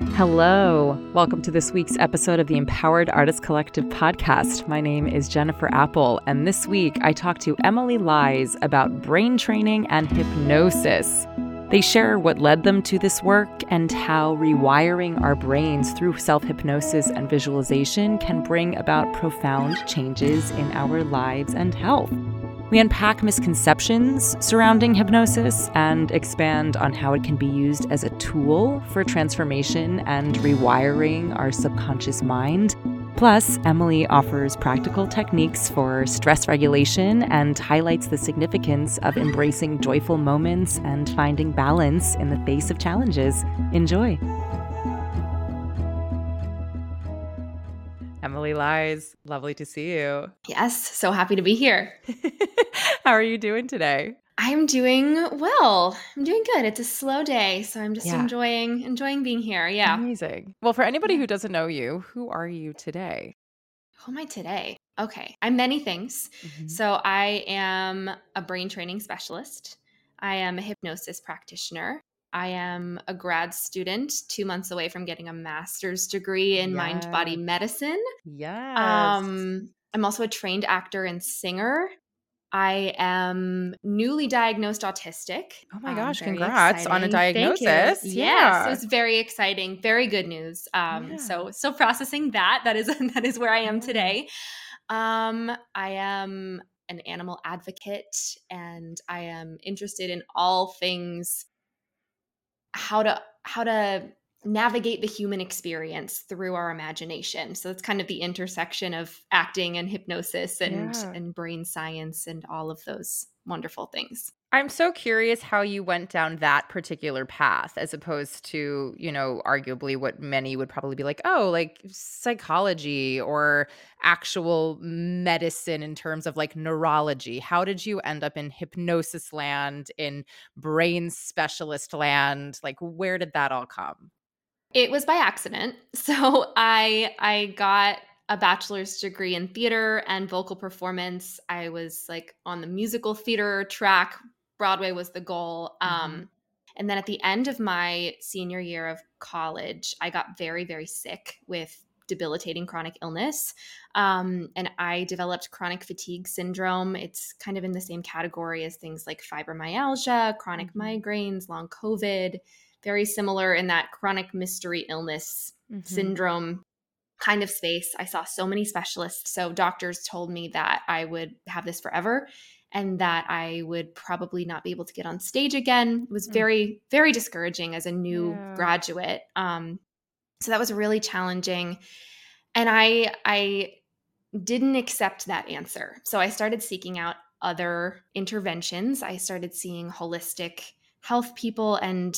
Hello. Welcome to this week's episode of the Empowered Artist Collective podcast. My name is Jennifer Apple, and this week I talk to Emilie Leyes about brain training and hypnosis. They share what led them to this work and how rewiring our brains through self hypnosis and visualization can bring about profound changes in our lives and health. We unpack misconceptions surrounding hypnosis and expand on how it can be used as a tool for transformation and rewiring our subconscious mind. Plus, Emilie offers practical techniques for stress regulation and highlights the significance of embracing joyful moments and finding balance in the face of challenges. Enjoy. Emilie Leyes, lovely to see you. Yes, so happy to be here. How are you doing today? I'm doing well. I'm doing good. It's a slow day, so I'm just yeah. enjoying enjoying being here. Yeah. Amazing. Well, for anybody who doesn't know you, who are you today? Who am I today? Okay. I'm many things. Mm-hmm. So I am a brain training specialist. I am a hypnosis practitioner. I am a grad student, two months away from getting a master's degree in yes. mind body medicine. Yes. Um, I'm also a trained actor and singer. I am newly diagnosed autistic. Oh my gosh, um, congrats exciting. on a diagnosis. Yeah. Yes, it was very exciting. Very good news. Um, yeah. so still processing that. That is that is where I am today. Um, I am an animal advocate and I am interested in all things how to how to navigate the human experience through our imagination. So it's kind of the intersection of acting and hypnosis and yeah. and brain science and all of those wonderful things. I'm so curious how you went down that particular path as opposed to, you know, arguably what many would probably be like, oh, like psychology or actual medicine in terms of like neurology. How did you end up in hypnosis land, in brain specialist land? Like, where did that all come? It was by accident. So I I got a bachelor's degree in theater and vocal performance. I was like on the musical theater track. Broadway was the goal. Mm-hmm. Um, and then at the end of my senior year of college, I got very, very sick with debilitating chronic illness. Um, and I developed chronic fatigue syndrome. It's kind of in the same category as things like fibromyalgia, chronic mm-hmm. migraines, long COVID very similar in that chronic mystery illness mm-hmm. syndrome kind of space. I saw so many specialists. So doctors told me that I would have this forever and that I would probably not be able to get on stage again. It was mm. very, very discouraging as a new yeah. graduate. Um, so that was really challenging. And I I didn't accept that answer. So I started seeking out other interventions. I started seeing holistic health people and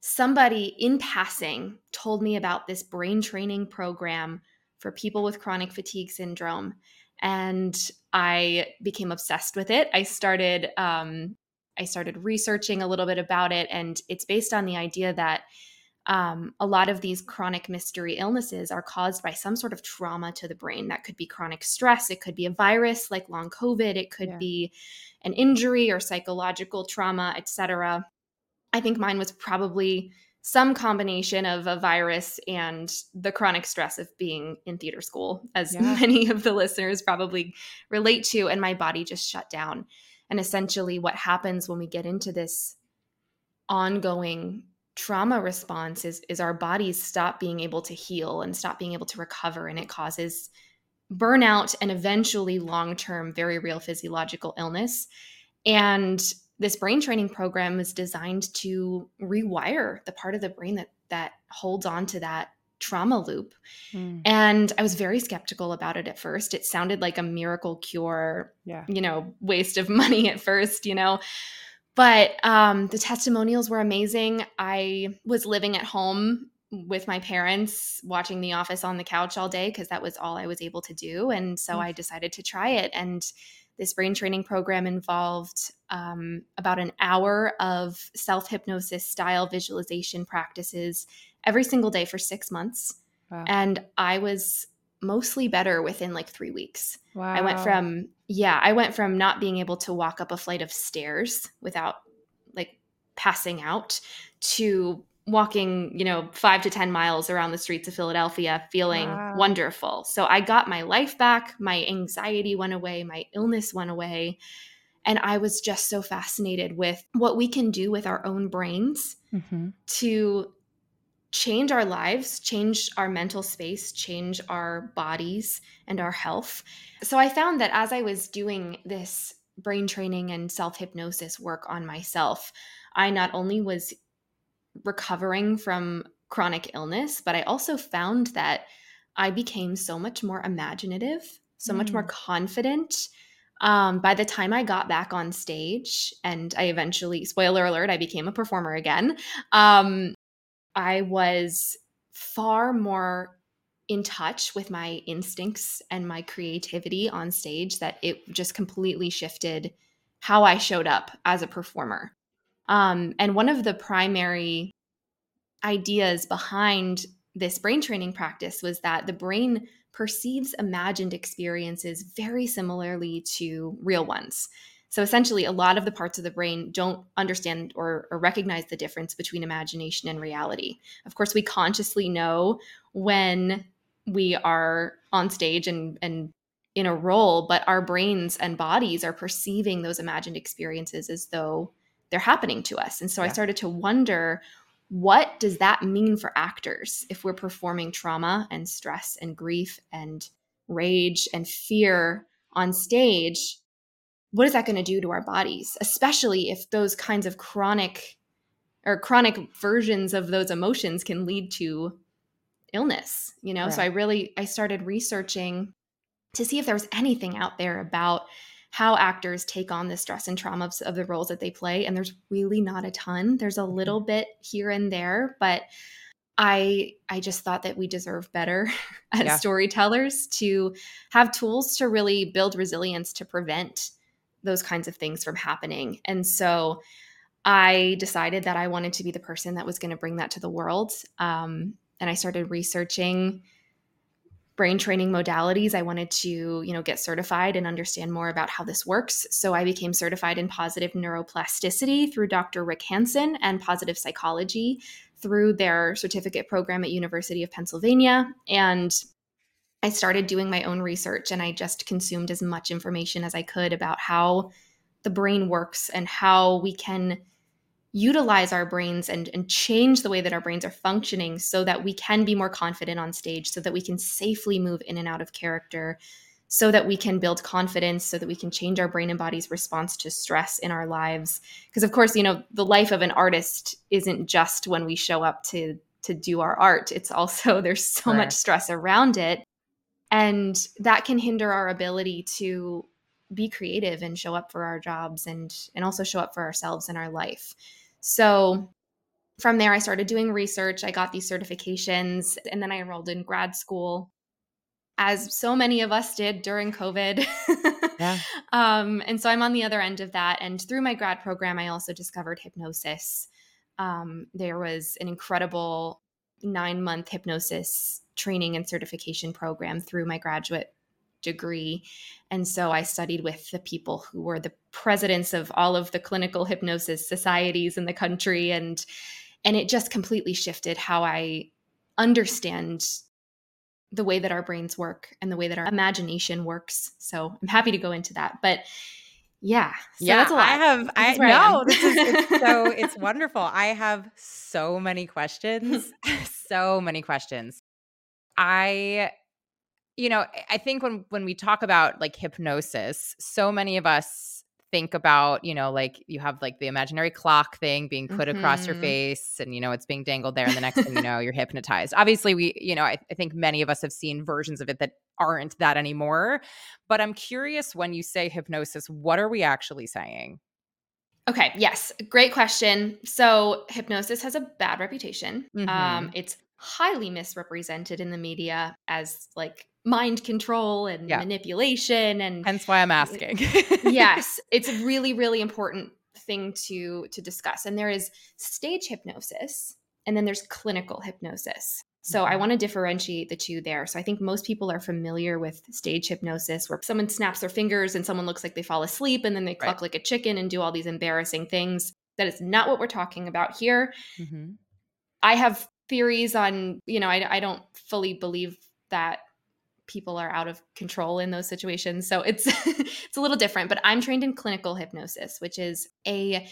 somebody in passing told me about this brain training program for people with chronic fatigue syndrome and i became obsessed with it. I started um, i started researching a little bit about it and it's based on the idea that um, a lot of these chronic mystery illnesses are caused by some sort of trauma to the brain. That could be chronic stress it could be a virus like long covid it could yeah. be an injury or psychological trauma etc I think mine was probably some combination of a virus and the chronic stress of being in theater school, as yeah. many of the listeners probably relate to. And my body just shut down. And essentially, what happens when we get into this ongoing trauma response is, is our bodies stop being able to heal and stop being able to recover. And it causes burnout and eventually long term, very real physiological illness. And this brain training program is designed to rewire the part of the brain that that holds on to that trauma loop. Mm. And I was very skeptical about it at first. It sounded like a miracle cure, yeah. you know, waste of money at first, you know. But um, the testimonials were amazing. I was living at home with my parents watching The Office on the couch all day because that was all I was able to do. And so mm. I decided to try it. And this brain training program involved um, about an hour of self hypnosis style visualization practices every single day for six months. Wow. And I was mostly better within like three weeks. Wow. I went from, yeah, I went from not being able to walk up a flight of stairs without like passing out to walking, you know, five to 10 miles around the streets of Philadelphia, feeling wow. wonderful. So I got my life back. My anxiety went away. My illness went away. And I was just so fascinated with what we can do with our own brains mm-hmm. to change our lives, change our mental space, change our bodies and our health. So I found that as I was doing this brain training and self hypnosis work on myself, I not only was recovering from chronic illness, but I also found that I became so much more imaginative, so mm. much more mm. confident. Um, by the time I got back on stage, and I eventually, spoiler alert, I became a performer again, um, I was far more in touch with my instincts and my creativity on stage that it just completely shifted how I showed up as a performer. Um, and one of the primary ideas behind this brain training practice was that the brain perceives imagined experiences very similarly to real ones. So essentially, a lot of the parts of the brain don't understand or, or, recognize the difference between imagination and reality. Of course, we consciously know when we are on stage and, and in a role, but our brains and bodies are perceiving those imagined experiences as though they're happening to us. And so yeah. I started to wonder what does that mean for actors if we're performing trauma and stress and grief and rage and fear on stage? What is that going to do to our bodies, especially if those kinds of chronic or chronic versions of those emotions can lead to illness, you know? Right. So I really I started researching to see if there was anything out there about how actors take on the stress and trauma of, of the roles that they play. And there's really not a ton. There's a mm-hmm. little bit here and there, but I I just thought that we deserve better as yeah. storytellers to have tools to really build resilience to prevent those kinds of things from happening. And so I decided that I wanted to be the person that was going to bring that to the world. Um, and I started researching brain training modalities i wanted to you know get certified and understand more about how this works. So i became certified in positive neuroplasticity through dr rick hanson and positive psychology through their certificate program at university of pennsylvania. And i started doing my own research and i just consumed as much information as i could about how the brain works and how we can utilize our brains and, and change the way that our brains are functioning so that we can be more confident on stage, so that we can safely move in and out of character, so that we can build confidence, so that we can change our brain and body's response to stress in our lives. Because of course, you know, the life of an artist isn't just when we show up to to do our art. It's also there's so right. much stress around it. And that can hinder our ability to be creative and show up for our jobs and and also show up for ourselves in our life. So from there, I started doing research. I got these certifications, and then I enrolled in grad school, as so many of us did during COVID. yeah. um, and so I'm on the other end of that. And through my grad program, I also discovered hypnosis. Um, there was an incredible nine month hypnosis training and certification program through my graduate degree. And so I studied with the people who were the presidents of all of the clinical hypnosis societies in the country and and it just completely shifted how I understand the way that our brains work and the way that our imagination works. So I'm happy to go into that. But yeah, so that's a lot yeah, I have. I know this is it's so it's wonderful. I have so many questions, so many questions. I you know, I think when when we talk about like hypnosis, so many of us think about, you know, like you have like the imaginary clock thing being put mm-hmm. across your mm-hmm. face and you know it's being dangled there and the next thing you know you're hypnotized. Obviously we, you know, I, I think many of us have seen versions of it that aren't that anymore. But I'm curious when you say hypnosis, what are we actually saying? Okay, yes, great question. So, hypnosis has a bad reputation. Mm-hmm. Um, it's highly misrepresented in the media as like mind control and yeah. manipulation and hence why i'm asking yes it's a really really important thing to to discuss and there is stage hypnosis and then there's clinical hypnosis so mm-hmm. i want to differentiate the two there so i think most people are familiar with stage hypnosis where someone snaps their fingers and someone looks like they fall asleep and then they cluck right. like a chicken and do all these embarrassing things that is not what we're talking about here mm-hmm. I have theories on, you know, I, I don't fully believe that people are out of control in those situations. So it's it's a little different, but I'm trained in clinical hypnosis, which is a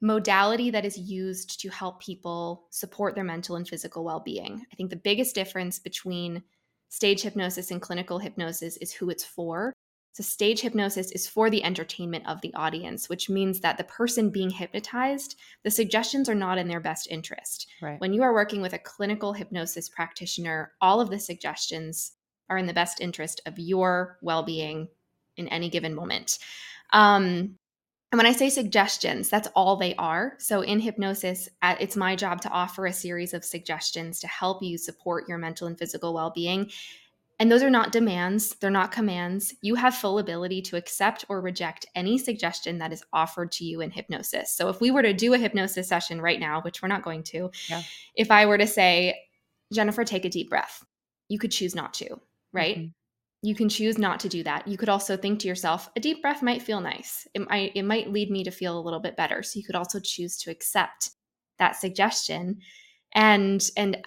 modality that is used to help people support their mental and physical well-being. I think the biggest difference between stage hypnosis and clinical hypnosis is who it's for. So, stage hypnosis is for the entertainment of the audience, which means that the person being hypnotized, the suggestions are not in their best interest. Right. When you are working with a clinical hypnosis practitioner, all of the suggestions are in the best interest of your well being in any given moment. Um, and when I say suggestions, that's all they are. So in hypnosis, it's my job to offer a series of suggestions to help you support your mental and physical well being. And those are not demands, they're not commands. You have full ability to accept or reject any suggestion that is offered to you in hypnosis. So if we were to do a hypnosis session right now, which we're not going to, yeah. if I were to say, Jennifer, take a deep breath, you could choose not to, right? Mm-hmm you can choose not to do that. You could also think to yourself, a deep breath might feel nice. It might it might lead me to feel a little bit better. So you could also choose to accept that suggestion. And and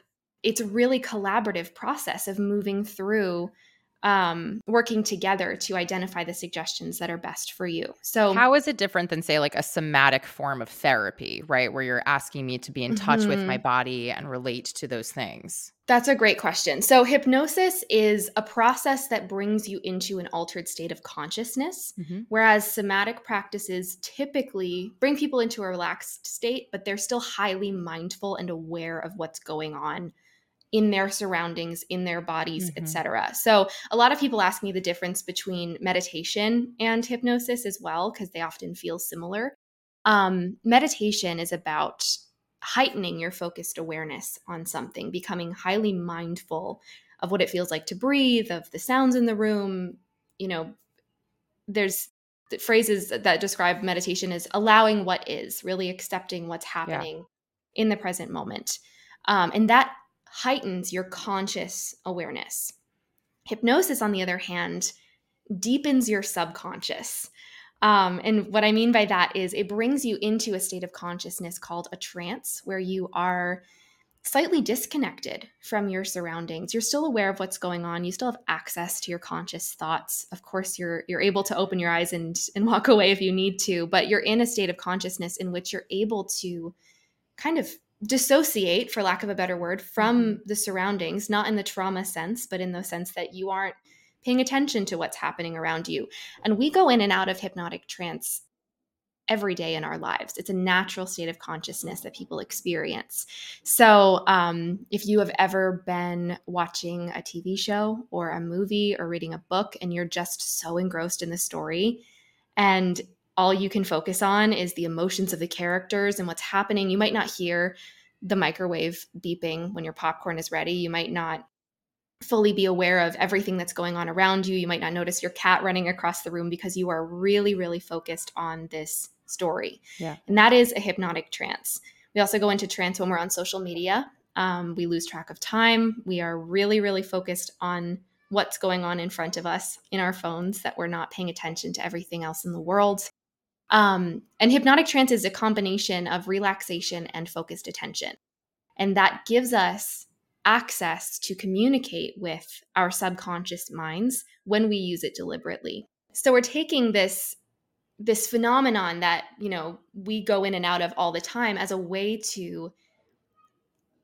it's a really collaborative process of moving through um, working together to identify the suggestions that are best for you. So, how is it different than, say, like a somatic form of therapy, right? Where you're asking me to be in touch mm-hmm. with my mm-hmm. body and relate to those things? That's a great question. So, hypnosis is a process that brings you into an altered state of consciousness, mm-hmm. whereas somatic practices typically bring people into a relaxed state, but they're still highly mindful and aware of what's going on in their surroundings in their bodies mm-hmm. etc so a lot of people ask me the difference between meditation and hypnosis as well because they often feel similar um, meditation is about heightening your focused awareness on something becoming highly mindful of what it feels like to breathe of the sounds in the room you know there's phrases that describe meditation as allowing what is really accepting what's happening yeah. in the present moment um, and that heightens your conscious awareness. Hypnosis, on the other hand, deepens your subconscious. Um, and what I mean by that is it brings you into a state of consciousness called a trance, where you are slightly disconnected from your surroundings. You're still aware of what's going on. You still have access to your conscious thoughts. Of course, you're you're able to open your eyes and and walk away if you need to, but you're in a state of consciousness in which you're able to kind of dissociate for lack of a better word from mm-hmm. the surroundings not in the trauma sense but in the sense that you aren't paying attention to what's happening around you. And we go in and out of hypnotic trance every day in our lives. It's a natural state of consciousness that people experience. So um, if you have ever been watching a tv show or a movie or reading a book and you're just so engrossed in the story and all you can focus on is the emotions of the characters and what's happening. You might not hear the microwave beeping when your popcorn is ready. You might not fully be aware of everything that's going on around you. You might not notice your cat running across the room because you are really, really focused on this story. Yeah. And that is a hypnotic trance. We also go into trance when we're on social media. Um, we lose track of time. We are really, really focused on what's going on in front of us in our phones that we're not paying attention to everything else in the world. Um, and hypnotic trance is a combination of relaxation and focused attention. And that gives us access to communicate with our subconscious minds when we use it deliberately. So we're taking this this phenomenon that, you know, we go in and out of all the time as a way to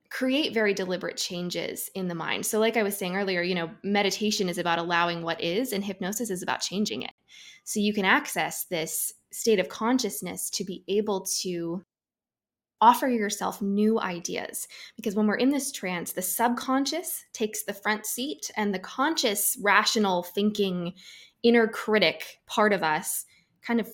create very deliberate changes in the mind. So like I was saying earlier, you know, meditation is about allowing what is and hypnosis is about changing it. So you can access this state of consciousness to be able to offer yourself new ideas. Because when we're in this trance, the subconscious takes the front seat, and the conscious, rational thinking, inner critic part of us kind of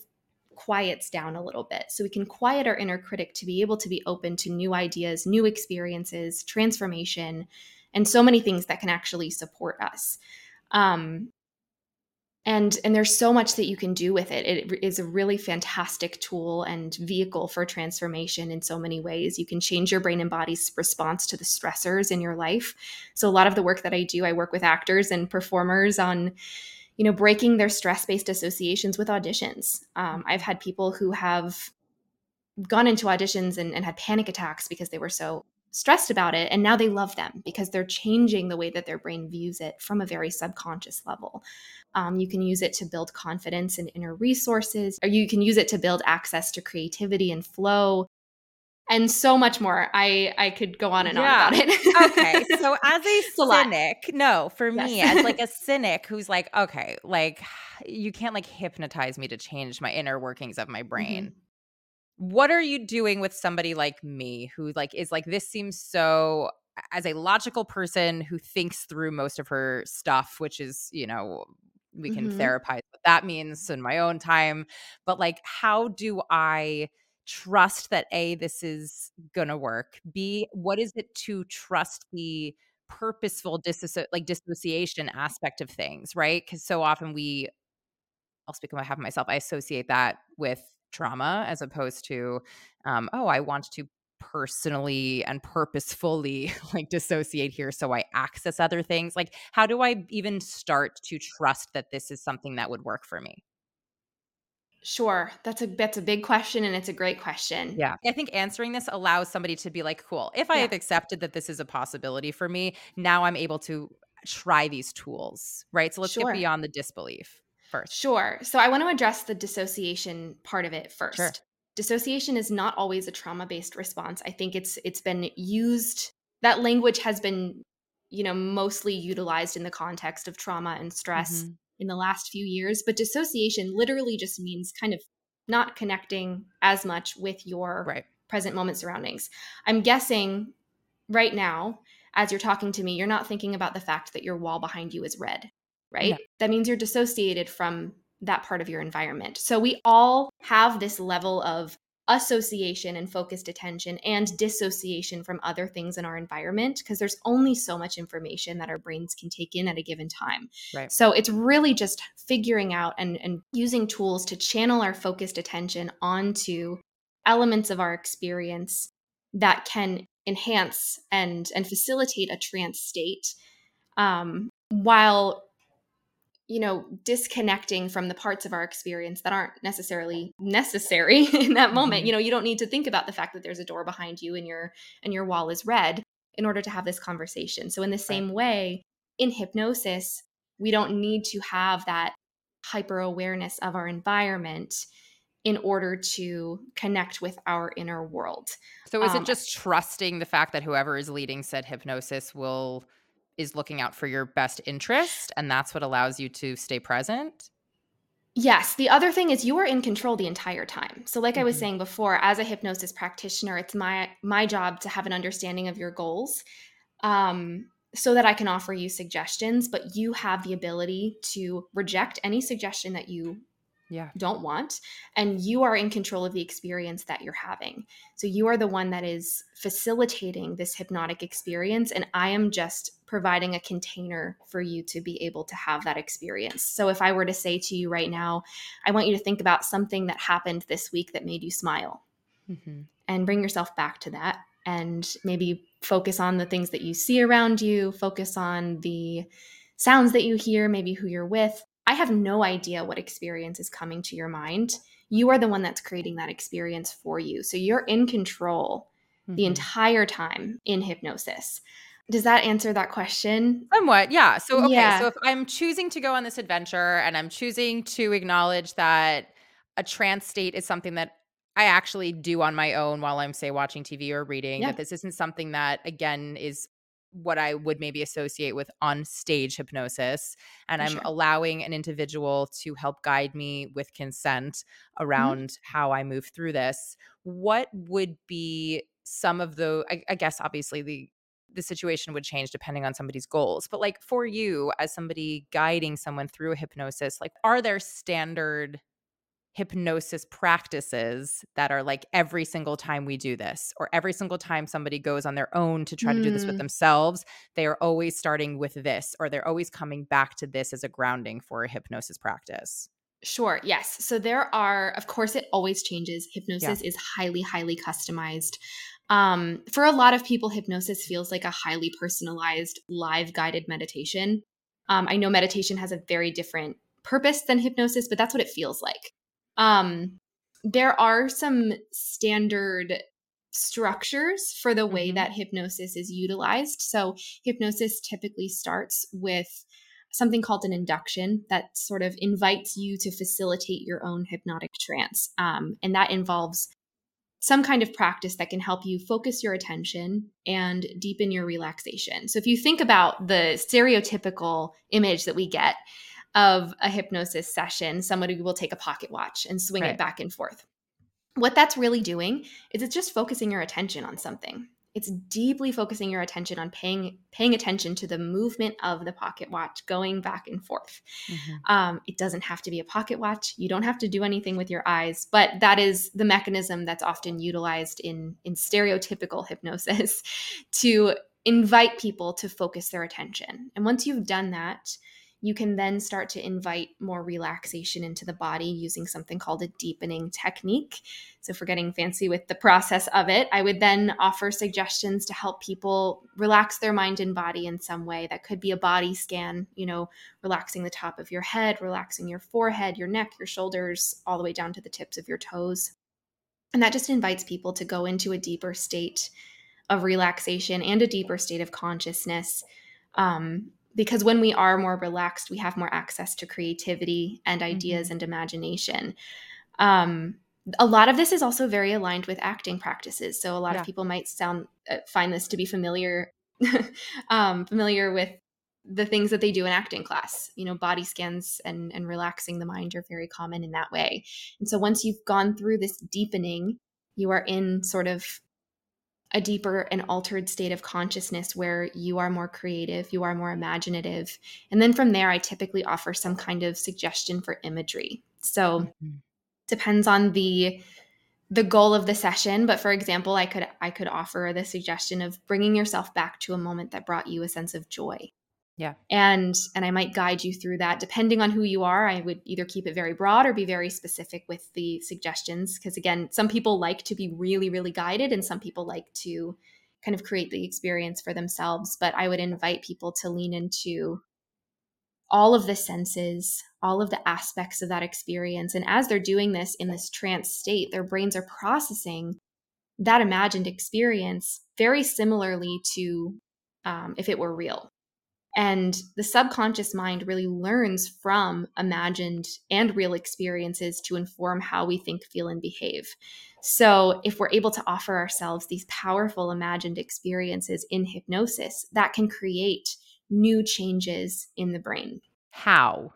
quiets down a little bit. So we can quiet our inner critic to be able to be open to new ideas, new experiences, transformation, and so many things that can actually support us. Um, and and there's so much that you can do with it. It is a really fantastic tool and vehicle for transformation in so many ways. You can change your brain and body's response to the stressors in your life. So a lot of the work that i do i work with actors and performers on you know breaking their stress-based associations with auditions. Um, i've had people who have gone into auditions and, and had panic attacks because they were so stressed about it and now they love them because they're changing the way that their brain views it from a very subconscious level. Um, you can use it to build confidence and inner resources or you can use it to build access to creativity and flow and so much more. I i could go on and yeah. on about it. Okay. So as a cynic a no for yes. me as like a cynic who's like okay like you can't like hypnotize me to change my inner workings of my brain. Mm-hmm what are you doing with somebody like me who like is like this seems so as a logical person who thinks through most of her stuff which is you know we can mm-hmm. therapize what that means in my own time but like how do i trust that a this is gonna work b what is it to trust the purposeful disso- like dissociation aspect of things right because so often we i'll speak on behalf of myself i associate that with trauma as opposed to um, oh i want to personally and purposefully like dissociate here so i access other things like how do i even start to trust that this is something that would work for me Sure. That's a that's a big question and it's a great question. Yeah. I think answering this allows somebody to be like, cool, if I yeah. have accepted that this is a possibility for me, now I'm able to try these tools. Right. So let's sure. get beyond the disbelief first? Sure. So I want to address the dissociation part of it first. Sure. Dissociation is not always a trauma-based response. I think it's it's been used that language has been you know mostly utilized in the context of trauma and stress mm-hmm. in the last few years, but dissociation literally just means kind of not connecting as much with your right. present moment surroundings. I'm guessing right now as you're talking to me, you're not thinking about the fact that your wall behind you is red right? Yeah. That means you're dissociated from that part of your environment. So we all have this level of association and focused attention and dissociation from other things in our environment because there's only so much information that our brains can take in at a given time. Right. So it's really just figuring out and, and using tools to channel our focused attention onto elements of our experience that can enhance and and facilitate a trance state um, while you know, disconnecting from the parts of our experience that aren't necessarily necessary in that moment. Mm-hmm. You know, you don't need to think about the fact that there's a door behind you and your and your wall is red in order to have this conversation. So in the same way, in hypnosis, we don't need to have that hyper awareness of our environment in order to connect with our inner world. So is um, it just trusting the fact that whoever is leading said hypnosis will is looking out for your best interest and that's what allows you to stay present Yes. The other thing is you are in control the entire time. So like mm-hmm. I was mm-hmm. saying before, as a hypnosis practitioner, it's my my job to have an understanding of your goals. Um, so that I can offer you suggestions, but you have the ability to reject any suggestion that you yeah. don't want and you are in control of the experience that you're having so you are the one that is facilitating this hypnotic experience and i am just providing a container for you to be able to have that experience so if i were to say to you right now i want you to think about something that happened this week that made you smile mm-hmm. and bring yourself back to that and maybe focus on the things that you see around you focus on the sounds that you hear maybe who you're with I have no idea what experience is coming to your mind. You are the one that's creating that experience for you. So you're in control mm-hmm. the entire time in hypnosis. Does that answer that question? Somewhat, yeah. So, okay. Yeah. So, if I'm choosing to go on this adventure and I'm choosing to acknowledge that a trance state is something that I actually do on my own while I'm, say, watching TV or reading, yeah. that this isn't something that, again, is what I would maybe associate with on stage hypnosis. And I'm sure. allowing an individual to help guide me with consent mm-hmm. around mm-hmm. how I move through this. What would be some of the, I, I guess, obviously, the the situation would change depending on somebody's goals. But like for you as somebody guiding someone through a hypnosis, like are there standard hypnosis practices that are like every single time we do this or every single time somebody goes on their own to try mm. to do this with mm. themselves they are always starting with this or they're always coming back to this as a grounding for a hypnosis practice Sure. Yes. So there are, of course, it always changes. Hypnosis yeah. is highly, highly customized. Um, for a lot of people, hypnosis feels like a highly personalized, live guided meditation. Um, I know meditation has a very different purpose than hypnosis, but that's what it feels like. Um, there are some standard structures for the way mm-hmm. that hypnosis is utilized. So, hypnosis typically starts with something called an induction that sort of invites you to facilitate your own hypnotic trance. Um, and that involves some kind of practice that can help you focus your attention and deepen your relaxation. So, if you think about the stereotypical image that we get of a hypnosis session, somebody will take a pocket watch and swing right. it back and forth. What that's really doing is it's just focusing your attention on something. It's deeply focusing your attention on paying paying attention to the movement of the pocket watch going back and forth. Mm-hmm. Um, it doesn't have to be a pocket watch. You don't have to do anything with your eyes, but that is the mechanism that's often utilized in in stereotypical hypnosis to invite people to focus their attention. And once you've done that, you can then start to invite more relaxation into the body using something called a deepening technique. So, for getting fancy with the process of it, I would then offer suggestions to help people relax their mind and body in some way. That could be a body scan, you know, relaxing the top of your head, relaxing your forehead, your neck, your shoulders, all the way down to the tips of your toes. And that just invites people to go into a deeper state of relaxation and a deeper state of consciousness. Um, because when we are more relaxed, we have more access to creativity and ideas mm-hmm. and imagination. Um, a lot of this is also very aligned with acting practices. So a lot yeah. of people might sound uh, find this to be familiar, um, familiar with the things that they do in acting class. You know, body scans and and relaxing the mind are very common in that way. And so once you've gone through this deepening, you are in sort of a deeper and altered state of consciousness where you are more creative, you are more imaginative. And then from there, I typically offer some kind of suggestion for imagery. So mm-hmm. depends on the the goal of the session but for example i could i could offer the suggestion of bringing yourself back to a moment that brought you a sense of joy yeah. And and I might guide you through that depending on who you are. I would either keep it very broad or be very specific with the suggestions because again, some people like to be really really guided and some people like to kind of create the experience for themselves, but I would invite people to lean into all of the senses, all of the aspects of that experience. And as they're doing this in this trance state, their brains are processing that imagined experience very similarly to um, if it were real. And the subconscious mind really learns from imagined and real experiences to inform how we think, feel, and behave. So, if we're able to offer ourselves these powerful imagined experiences in hypnosis, that can create new changes in the brain. How?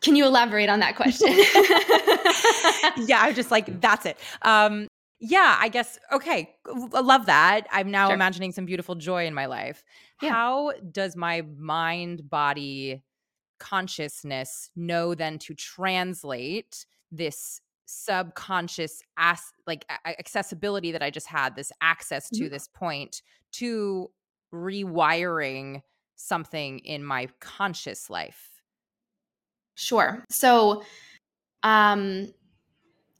Can you elaborate on that question? yeah, I'm just like, that's it. Um, yeah, I guess. Okay. I love that. I'm now sure. imagining some beautiful joy in my life. Yeah. How does my mind, body, consciousness know then to translate this subconscious as like accessibility that I just had, this access to mm-hmm. this point to rewiring something in my conscious life? Sure. So, um,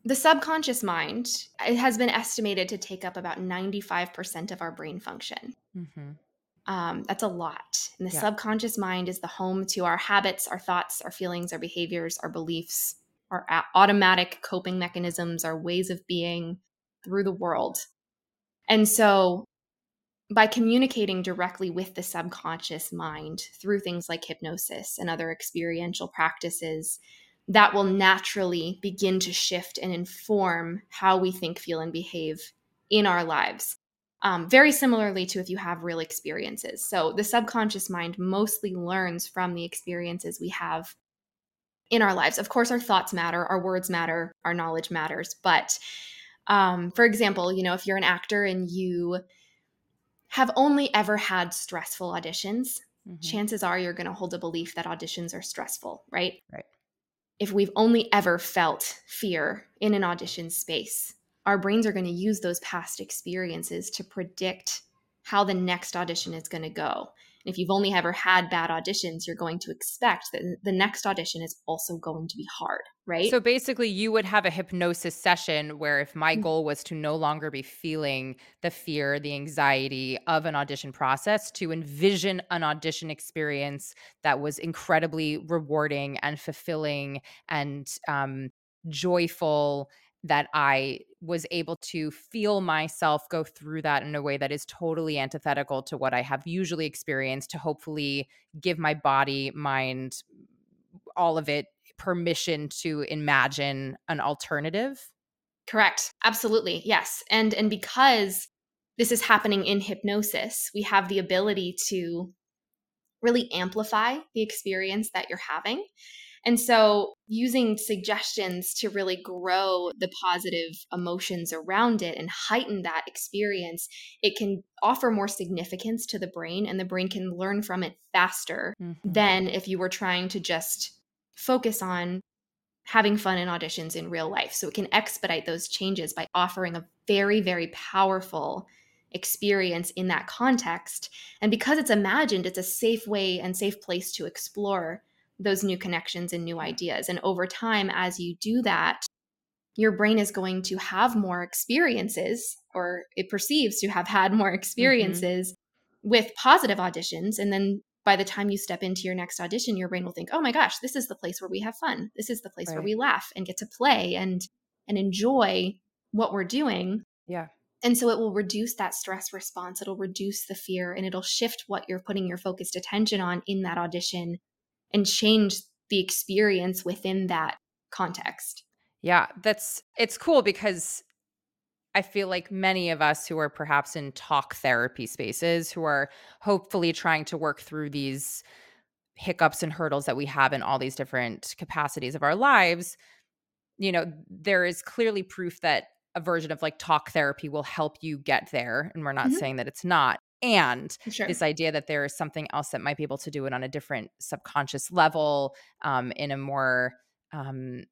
the subconscious mind it has been estimated to take up about 95% of our brain function. Mm-hmm. Um, that's a lot. And the yeah. subconscious mind is the home to our habits, our thoughts, our feelings, our behaviors, our beliefs, our automatic coping mechanisms, our ways of being through the world. And so, by communicating directly with the subconscious mind through things like hypnosis and other experiential practices, that will naturally begin to shift and inform how we think, feel, and behave in our lives. Um, very similarly to if you have real experiences. So the subconscious mind mostly learns from the experiences we have in our lives. Of course, our thoughts matter, our words matter, our knowledge matters. But um, for example, you know, if you're an actor and you have only ever had stressful auditions, mm-hmm. chances are you're going to hold a belief that auditions are stressful, right? Right if we've only ever felt fear in an audition space, our brains are going to use those past experiences to predict how the next audition is going to go. And if you've only ever had bad auditions, you're going to expect that the next audition is also going to be hard, right? So basically, you would have a hypnosis session where if my mm. goal was to no longer be feeling the fear, the anxiety of an audition process, to envision an audition experience that was incredibly rewarding and fulfilling and um, joyful that I was able to feel myself go through that in a way that is totally antithetical to what I have usually experienced to hopefully give my body, mind, all of it permission to imagine an alternative. Correct. Absolutely. Yes. And and because this is happening in hypnosis, we have the ability to really amplify the experience that you're having. And so, using suggestions to really grow the positive emotions around it and heighten that experience, it can offer more significance to the brain, and the brain can learn from it faster mm-hmm. than if you were trying to just focus on having fun in auditions in real life. So, it can expedite those changes by offering a very, very powerful experience in that context. And because it's imagined, it's a safe way and safe place to explore those new connections and new ideas. And over time, as you do that, your brain is going to have more experiences, or it perceives to have had more mm-hmm. experiences mm-hmm. with positive auditions. And then by the time you step into your next audition, your brain will think, oh my gosh, this is the place where we have fun. This is the place right. where we laugh and get to play and and enjoy what we're doing. Yeah. And so it will reduce that stress response. It'll reduce the fear and it'll shift what you're putting your focused attention on in that audition and change the experience within that context. Yeah, that's it's cool because I feel like many of us who are perhaps in talk therapy spaces who are hopefully trying to work through these hiccups and hurdles that we have in all these different capacities of our lives, you know, there is clearly proof that a version of like talk therapy will help you get there. And we're not mm-hmm. saying that it's not. And sure. this idea that there is something else that might be able to do it on a different subconscious level, um, in a more um,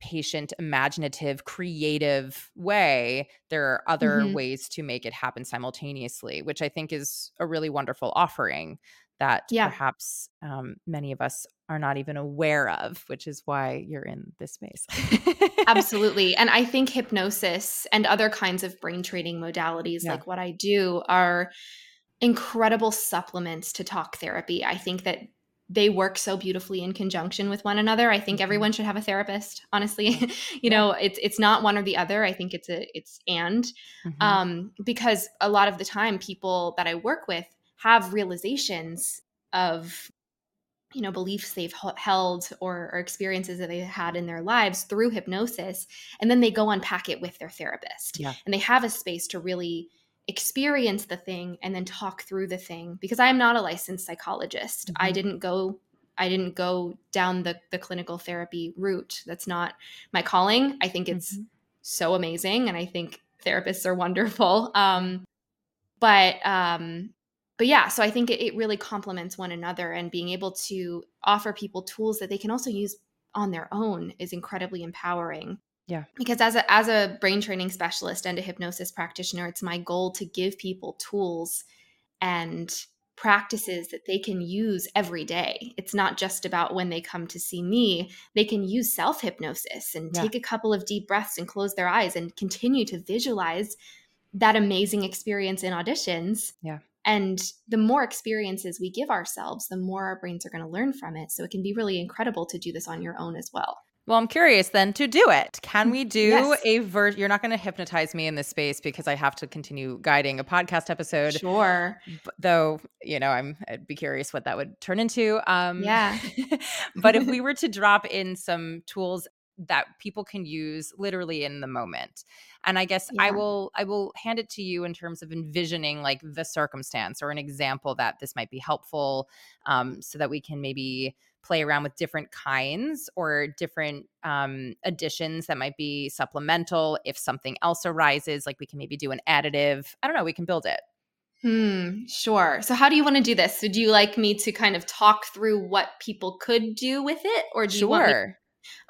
patient, imaginative, creative way. There are other mm-hmm. ways to make it happen simultaneously, which I think is a really wonderful offering that yeah. perhaps um, many of us are not even aware of, which is why you're in this space. Absolutely. And I think hypnosis and other kinds of brain training modalities, yeah. like what I do, are incredible supplements to talk therapy. I think that they work so beautifully in conjunction with one another. I think mm-hmm. everyone should have a therapist. Honestly, you know, it's it's not one or the other. I think it's a it's and mm-hmm. um, because a lot of the time, people that I work with have realizations of you know beliefs they've held or, or, experiences that they've had in their lives through hypnosis and then they go unpack it with their therapist yeah. and they have a space to really experience the thing and then talk through the thing because i am not a licensed psychologist mm-hmm. i didn't go i didn't go down the the clinical therapy route that's not my calling i think it's mm-hmm. so amazing and i think therapists are wonderful um but um but yeah, so I think it, it really complements one another and being able to offer people tools that they can also use on their own is incredibly empowering. Yeah. Because as a as a brain training specialist and a hypnosis practitioner, it's my goal to give people tools and practices that they can use every day. It's not just about when they come to see me. They can use self hypnosis and yeah. take a couple of deep breaths and close their eyes and continue to visualize that amazing experience in auditions. Yeah. And the more experiences we give ourselves, the more our brains are going to learn from it. So it can be really incredible to do this on your own as well. Well, I'm curious then to do it. Can we do yes. a version? You're not going to hypnotize me in this space because I have to continue guiding a podcast episode. Sure. though, you know, I'm I'd be curious what that would turn into. Um Yeah. but if we were to drop in some tools that people can use literally in the moment and i guess yeah. i will i will hand it to you in terms of envisioning like the circumstance or an example that this might be helpful um, so that we can maybe play around with different kinds or different um, additions that might be supplemental if something else arises like we can maybe do an additive i don't know we can build it Hmm, sure. So how do you want to do this? Would you like me to kind of talk through what people could do with it or do sure. you want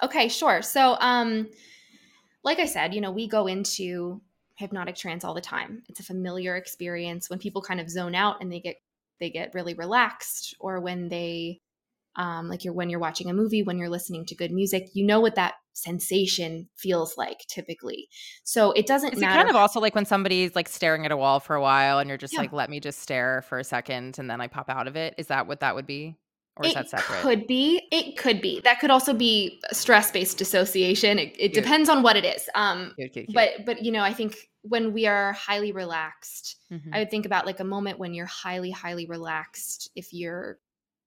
Okay, sure. So, um, like I said, you know, we go into hypnotic trance all the time. It's a familiar experience when people kind of zone out and they get they get really relaxed, or when they um, like you're when you're watching a movie, when you're listening to good music, you know what that sensation feels like typically. So it doesn't Is matter. Kind of also like when somebody's like staring at a wall for a while and you're just yeah. like, let me just stare for a second and then I pop out of it. Is that what that would be? Or is it that separate? Could be. It could be. That could also be stress-based dissociation. It, it depends on what it is. Um, but but you know, I think when we are highly relaxed, mm-hmm. I would think about like a moment when you're highly highly relaxed. If you're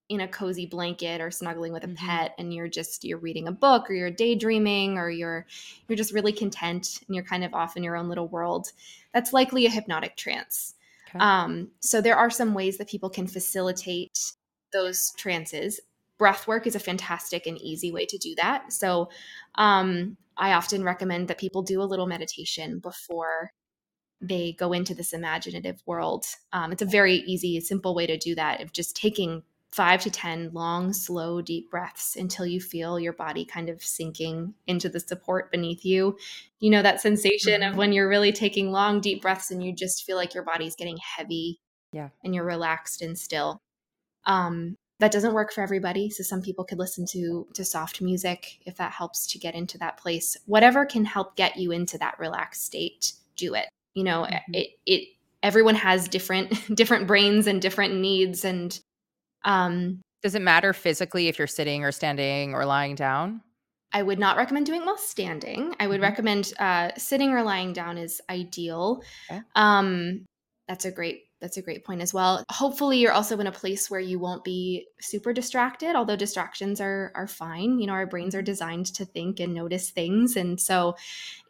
in a cozy blanket or snuggling with a mm-hmm. pet and you're just you're reading a book or you're daydreaming or you're you're just really content and you're kind of off in your own little world that's likely a hypnotic trance okay. um, so there are some ways that people can facilitate those trances breath work is a fantastic and easy way to do that so um, i often recommend that people do a little meditation before they go into this imaginative world um, it's a very easy simple way to do that of just taking five to 10 long, slow, deep breaths until you feel your body kind of sinking into the support beneath you. You know, that sensation mm-hmm. of when you're really taking long, deep breaths and you just feel like your body's getting heavy. Yeah. And you're relaxed and still. Um, that doesn't work for everybody. So some people could listen to to soft music if that helps to get into that place. Whatever can help get you into that relaxed state, do it. You know, mm-hmm. it it everyone has different different brains and different needs and um, Does it matter physically if you're sitting or standing or lying down? I would not recommend doing while standing. I would mm-hmm. recommend uh, sitting or lying down is ideal. Okay. Um, that's a great that's a great point as well. Hopefully, you're also in a place where you won't be super distracted. Although distractions are are fine. You know, our brains are designed to think and notice things, and so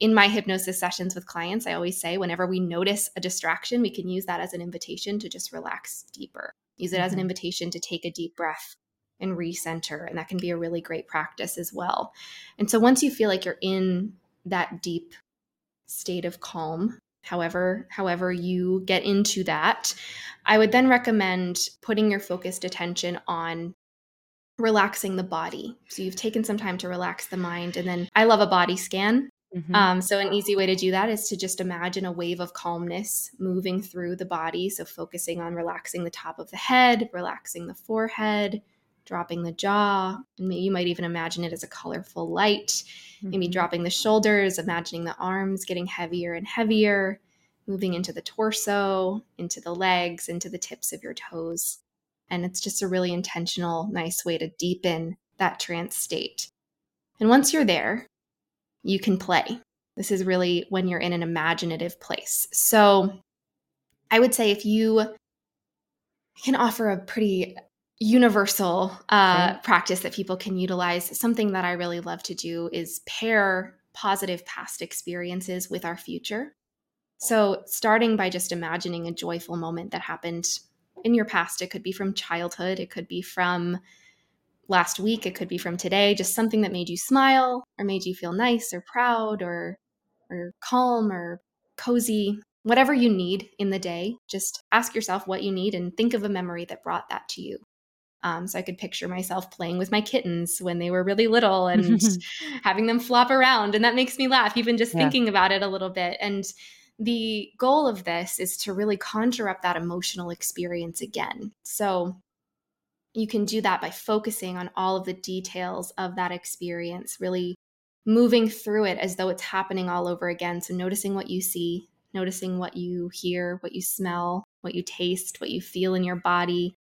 in my hypnosis sessions with clients, I always say whenever we notice a distraction, we can use that as an invitation to just relax deeper. Use it mm-hmm. as an mm-hmm. invitation to take a deep breath and recenter. And that can be a really great practice as well. And so once you feel like you're in that deep state of calm, however however you get into that i would then recommend putting your focused attention on relaxing the body so you've taken some time to relax the mind and then i love a body scan Mm-hmm. Um, so, an easy way to do that is to just imagine a wave of calmness moving through the body. So, focusing on relaxing the top of the head, relaxing the forehead, dropping the jaw. And you might even imagine it as a colorful light. Mm-hmm. Maybe dropping the shoulders, imagining the arms getting heavier and heavier, moving into the torso, into the legs, into the tips of your toes. And it's just a really intentional, nice way to deepen that trance state. And once you're there, you can play. This is really when you're in an imaginative place. So I would say if you can offer a pretty universal uh, okay. practice that people can utilize, something that I really love to do is pair positive past experiences with our future. So, starting by just imagining a joyful moment that happened in your past, it could be from childhood, it could be from last week, it could be from today, just something that made you smile or made you feel nice or proud or or calm or cozy, whatever you need in the day. Just ask yourself what you need and think of a memory that brought that to you. Um, so I could picture myself playing with my kittens when they were really little and having them flop around. And that makes me laugh, even just yeah. thinking about it a little bit. And the goal of this is to really conjure up that emotional experience again. So you can do that by focusing on all of the details of that experience, really moving through it as though it's happening all over again. So, noticing what you see, noticing what you hear, what you smell, what you taste, what you feel in your body.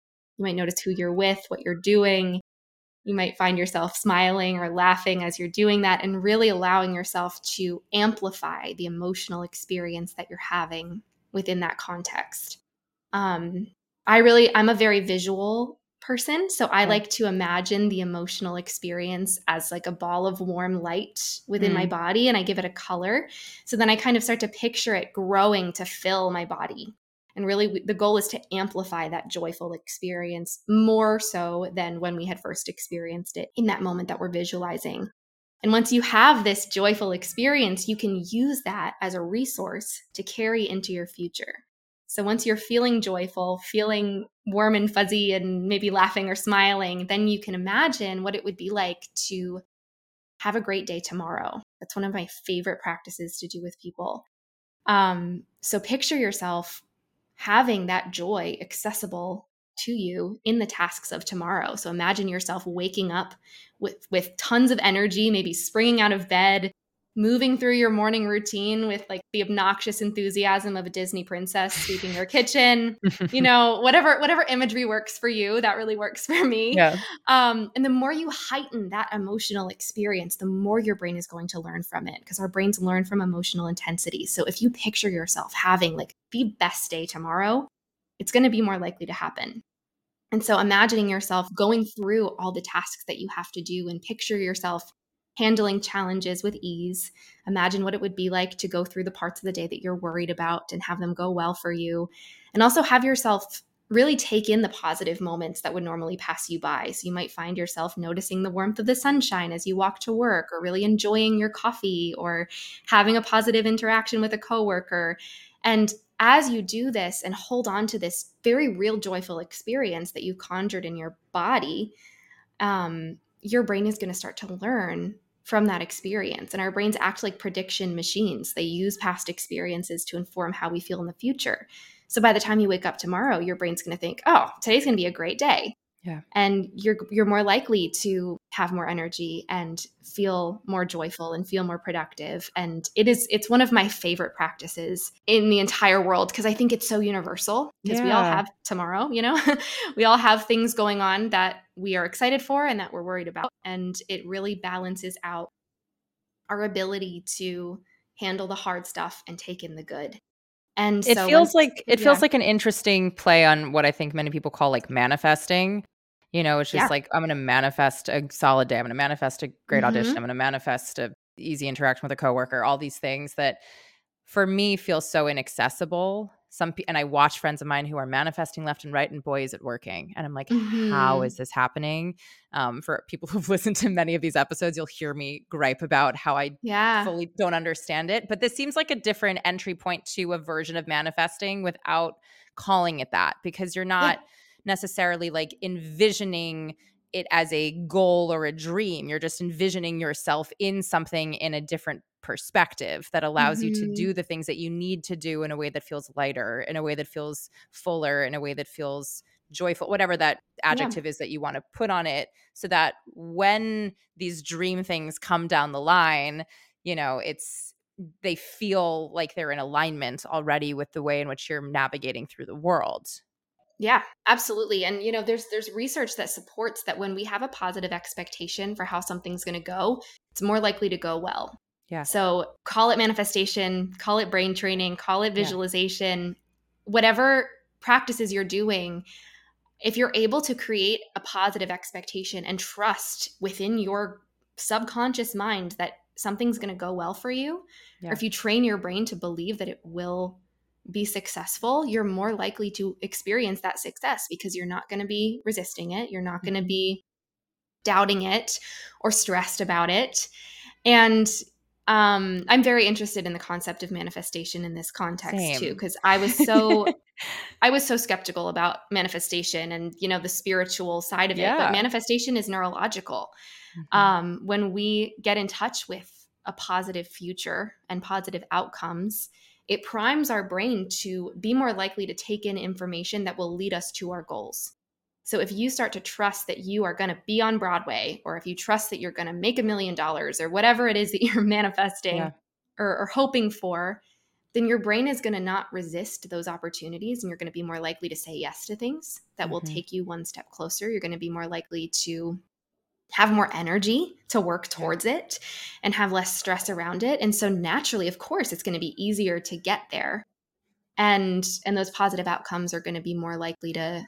You might notice who you're with, what you're doing. You might find yourself smiling or laughing as you're doing that, and really allowing yourself to amplify the emotional experience that you're having within that context. Um, I really, I'm a very visual person. So I like to imagine the emotional experience as like a ball of warm light within mm. my body and I give it a color. So then I kind of start to picture it growing to fill my body. And really, the goal is to amplify that joyful experience more so than when we had first experienced it in that moment that we're visualizing. And once you have this joyful experience, you can use that as a resource to carry into your future. So once you're feeling joyful, feeling warm and fuzzy, and maybe laughing or smiling, then you can imagine what it would be like to have a great day tomorrow. That's one of my favorite practices to do with people. Um, so picture yourself having that joy accessible to you in the tasks of tomorrow. So imagine yourself waking up with with tons of energy, maybe springing out of bed, moving through your morning routine with like the obnoxious enthusiasm of a Disney princess sweeping your kitchen, you know, whatever whatever imagery works for you, that really works for me. Yeah. Um, and the more you heighten that emotional experience, the more your brain is going to learn from it because our brains learn from emotional intensity. So if you picture yourself having like the best day tomorrow, it's going to be more likely to happen. And so imagining yourself going through all the tasks that you have to do and picture yourself handling challenges with ease. Imagine what it would be like to go through the parts of the day that you're worried about and have them go well for you. And also have yourself really take in the positive moments that would normally pass you by. So you might find yourself noticing the warmth of the sunshine as you walk to work or really enjoying your coffee or having a positive interaction with a coworker. And as you do this and hold on to this very real joyful experience that you conjured in your body, um, your brain is going to start to learn from that experience. And our brains act like prediction machines. They use past experiences to inform how we feel in the future. So by the time you wake up tomorrow, your brain's going to think, "Oh, today's going to be a great day." Yeah. And you're you're more likely to have more energy and feel more joyful and feel more productive. And it is it's one of my favorite practices in the entire world because I think it's so universal because yeah. we all have tomorrow, you know. we all have things going on that we are excited for and that we're worried about and it really balances out our ability to handle the hard stuff and take in the good. And it so feels like it yeah. feels like an interesting play on what I think many people call like manifesting. You know, it's just yeah. like I'm going to manifest a solid day. I'm going to manifest a great mm-hmm. audition. I'm going to manifest a easy interaction with a coworker. All these things that for me feel so inaccessible some and I watch friends of mine who are manifesting left and right, and boy, is it working. And I'm like, mm-hmm. how is this happening? Um, for people who've listened to many of these episodes, you'll hear me gripe about how I yeah. fully don't understand it. But this seems like a different entry point to a version of manifesting without calling it that, because you're not yeah. necessarily like envisioning it as a goal or a dream. You're just envisioning yourself in something in a different perspective that allows mm-hmm. you to mm-hmm. do the things that you need to do in a way that feels lighter, in a way that feels fuller, in a way that feels joyful, whatever that adjective yeah. is that you want to put on it, so that when these dream things come down the line, you know, it's they feel like they're in alignment already with the way in which you're navigating through the world. Yeah, absolutely. And you know, there's there's research that supports that when we have a positive expectation for how something's going to go, it's more likely to go well. Yeah. So call it manifestation, call it brain training, call it visualization, yeah. whatever practices you're doing, if you're able to create a positive expectation and trust within your subconscious mind that something's going to go well for you, yeah. or if you train your brain to believe that it will be successful, you're more likely to experience that success because you're not going to be resisting it. You're not going to mm-hmm. be doubting it or stressed about it. And um, I'm very interested in the concept of manifestation in this context Same. too, because I was so I was so skeptical about manifestation and you know the spiritual side of yeah. it. But manifestation is neurological. Mm-hmm. Um, when we get in touch with a positive future and positive outcomes, it primes our brain to be more likely to take in information that will lead us to our goals. So if you start to trust that you are going to be on Broadway, or if you trust that you're going to make a million dollars, or whatever it is that you're manifesting yeah. or, or hoping for, then your brain is going to not resist those opportunities and you're going to be more likely to say yes to things that mm-hmm. will take you one step closer. You're going to be more likely to have more energy to work towards it and have less stress around it. And so naturally, of course, it's going to be easier to get there. And and those positive outcomes are going to be more likely to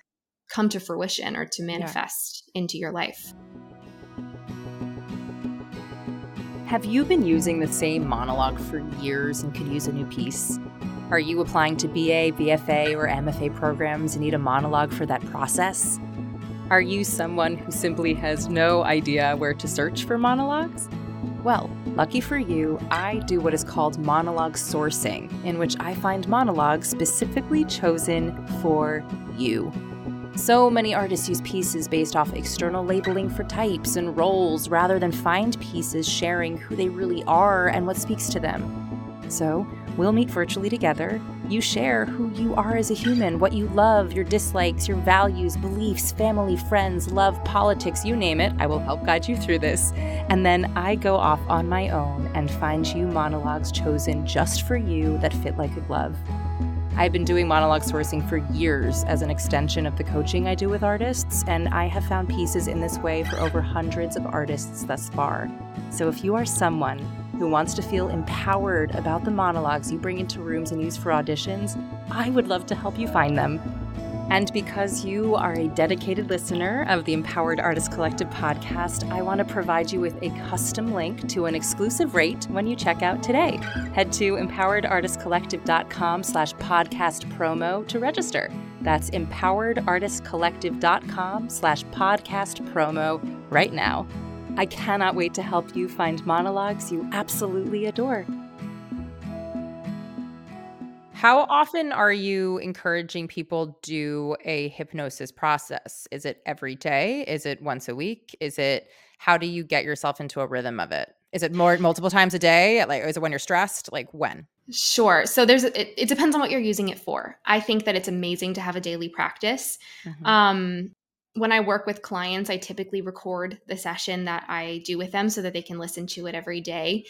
come to fruition or to manifest yeah. into your life. Have you been using the same monologue for years and could use a new piece? Are you applying to BA, BFA, or MFA programs and need a monologue for that process? Are you someone who simply has no idea where to search for monologues? Well, lucky for you, I do what is called monologue sourcing, in which I find monologues specifically chosen for you. So many artists use pieces based off external labeling for types and roles rather than find pieces sharing who they really are and what speaks to them. So, we'll meet virtually together You share who you are as a human, what you love, your dislikes, your values, beliefs, family, friends, love, politics, you name it. I will help guide you through this. And then I go off on my own and find you monologues chosen just for you that fit like a glove. I've been doing monologue sourcing for years as an extension of the coaching I do with artists, and I have found pieces in this way for over hundreds of artists thus far. So if you are someone who wants to feel empowered about the monologues you bring into rooms and use for auditions, I would love to help you find them. And because you are a dedicated listener of the Empowered Artist Collective podcast, I want to provide you with a custom link to an exclusive rate when you check out today. Head to empoweredartistcollective.com slash podcast promo to register. That's empoweredartistcollective.com slash podcast promo right now. I cannot wait to help you find monologues you absolutely adore. How often are you encouraging people do a hypnosis process? Is it every day? Is it once a week? Is it how do you get yourself into a rhythm of it? Is it more multiple times a day? Like is it when you're stressed? Like when? Sure. So there's it, it depends on what you're using it for. I think that it's amazing to have a daily practice. Mm-hmm. Um when I work with clients, I typically record the session that I do with them so that they can listen to it every day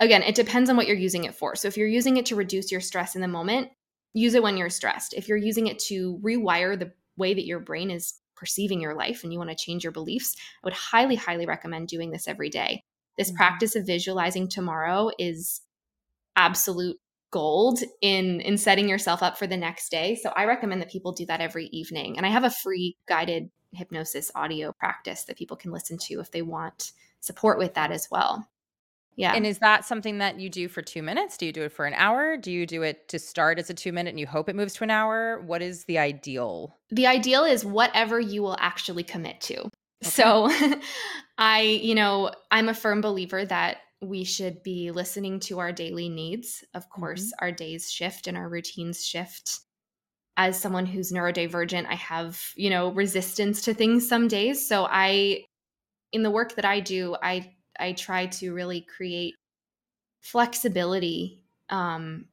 again, it depends on what you're using it for. So if you're using it to reduce your stress in the moment, use it when you're stressed. If you're using it to rewire the way that your brain is perceiving your life and you want to change your beliefs, I would highly, highly recommend doing this every day. This mm-hmm. practice of visualizing tomorrow is absolute gold in in setting yourself up for the next day. So I recommend that people do that every evening. And I have a free guided hypnosis audio practice that people can listen to if they want support with that as well. Yeah. And is that something that you do for two minutes? Do you do it for an hour? Do you do it to start as a two minute and you hope it moves to an hour? What is the ideal? The ideal is whatever you will actually commit to. Okay. So I, you know, I'm a firm believer that we should be listening to our daily needs. Of course, mm-hmm. our days shift and our routines shift. As someone who's neurodivergent, I have, you know, resistance to things some days. So I, in the work that I do, I I try to really create flexibility um,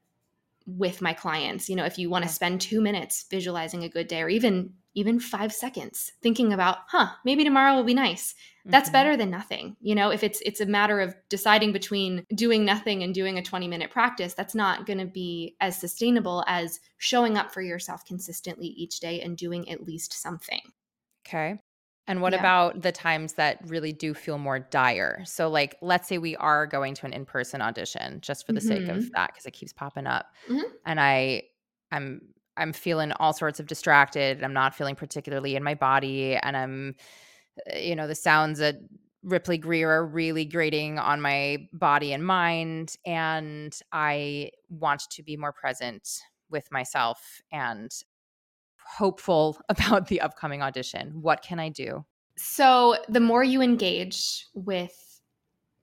with my clients. You know, if you want to spend two minutes visualizing a good day, or even even five seconds thinking about, huh, maybe tomorrow will be nice. That's mm-hmm. better than nothing. You know, if it's it's a matter of deciding between doing nothing and doing a 20 minute practice, that's not going to be as sustainable as showing up for yourself consistently each day and doing at least something. Okay. And what yeah. about the times that really do feel more dire? So, like, let's say we are going to an in-person audition, just for the mm-hmm. sake of mm-hmm. that, because it keeps popping up, mm-hmm. and I, I'm, I'm feeling all sorts of distracted. I'm not feeling particularly in my body, and I'm, uh, you know, the sounds that Ripley Greer are really grating on my body and mind, and I want to be more present with myself and hopeful about the upcoming audition? What can I do? So, the more you engage with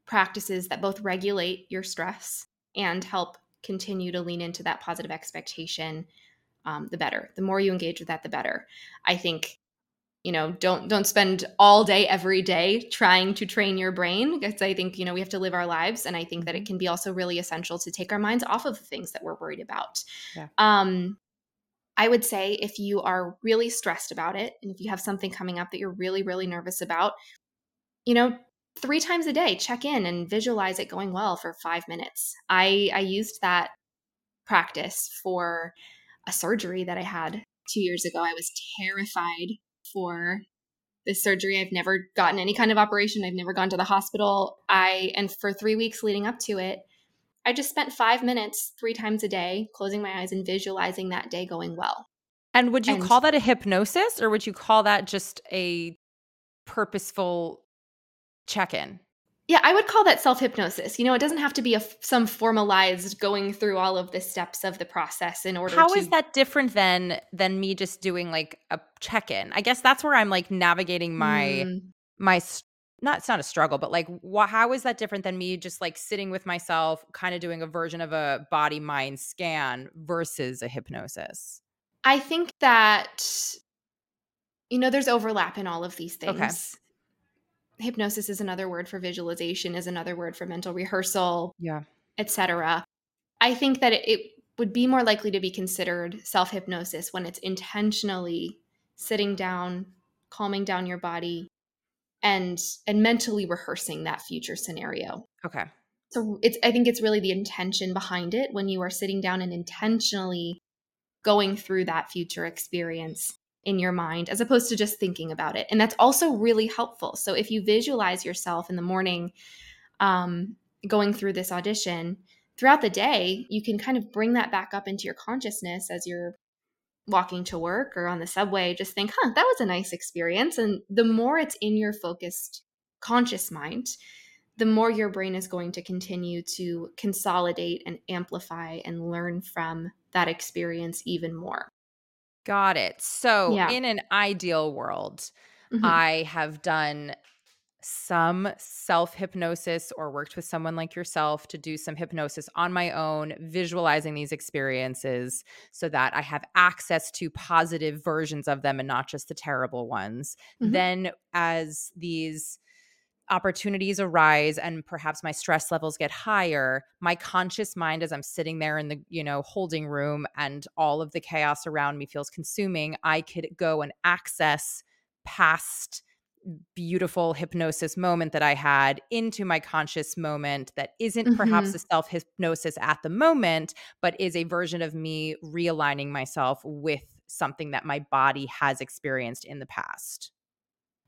practices that both regulate your stress and help continue to lean into that positive expectation, um, the better. The more you engage with that, the better. I think you know don't don't spend all day every day trying to train your brain because i think you know we have to live our lives and i think that it mm-hmm. can be also really essential to take our minds off of the things that we're worried about yeah. um I would say if you are really stressed about it and if you have something coming up that you're really, really nervous about, you know, three times a day, check in and visualize it going well for five minutes. I, I used that practice for a surgery that I had two years ago. I was terrified for this surgery. I've never gotten any kind of operation. I've never gone to the hospital. I and for 3 weeks leading up to it, I just spent five minutes three times a day closing my eyes and visualizing that day going well. And would you and, call that a hypnosis or would you call that just a purposeful check in? Yeah, I would call that self hypnosis. You know, it doesn't have to be a, some formalized going through all of the steps of the process in order. How to- is that different than than me just doing like a check in? I guess that's where I'm like navigating my mm. my not it's not a struggle but like wh- how is that different than me just like sitting with myself kind of doing a version of a body mind scan versus a hypnosis? I think that you know there's overlap in all of these things. Okay. hypnosis is another word for visualization is another word for mental rehearsal yeah. etc i think that it, it would be more likely to be considered self hypnosis when it's intentionally sitting down, calming down your body, and and mentally rehearsing that future scenario. Okay. So it's I think it's really the intention behind it when you are sitting down and intentionally going through that future experience in your mind as opposed to just thinking about it. And that's also really helpful. So if you visualize yourself in the morning um, going through this audition, throughout the day, you can kind of bring that back up into your consciousness as you're walking to work or on the subway. Just think, huh, that was a nice experience. And the more it's in your focused conscious mind, the more your brain is going to continue to consolidate and amplify and learn from that experience even more. Got it. So, yeah. in an ideal world, mm-hmm. I have done some self hypnosis or worked with someone like yourself to do some hypnosis on my own, visualizing these experiences so that I have access to positive versions of them and not just the terrible ones. Mm-hmm. Then, as these opportunities arise and perhaps my stress levels get higher my conscious mind as i'm sitting there in the you know holding room and all of the chaos around me feels consuming i could go and access past beautiful hypnosis moment that i had into my conscious moment that isn't mm-hmm. perhaps a self hypnosis at the moment but is a version of me realigning myself with something that my body has experienced in the past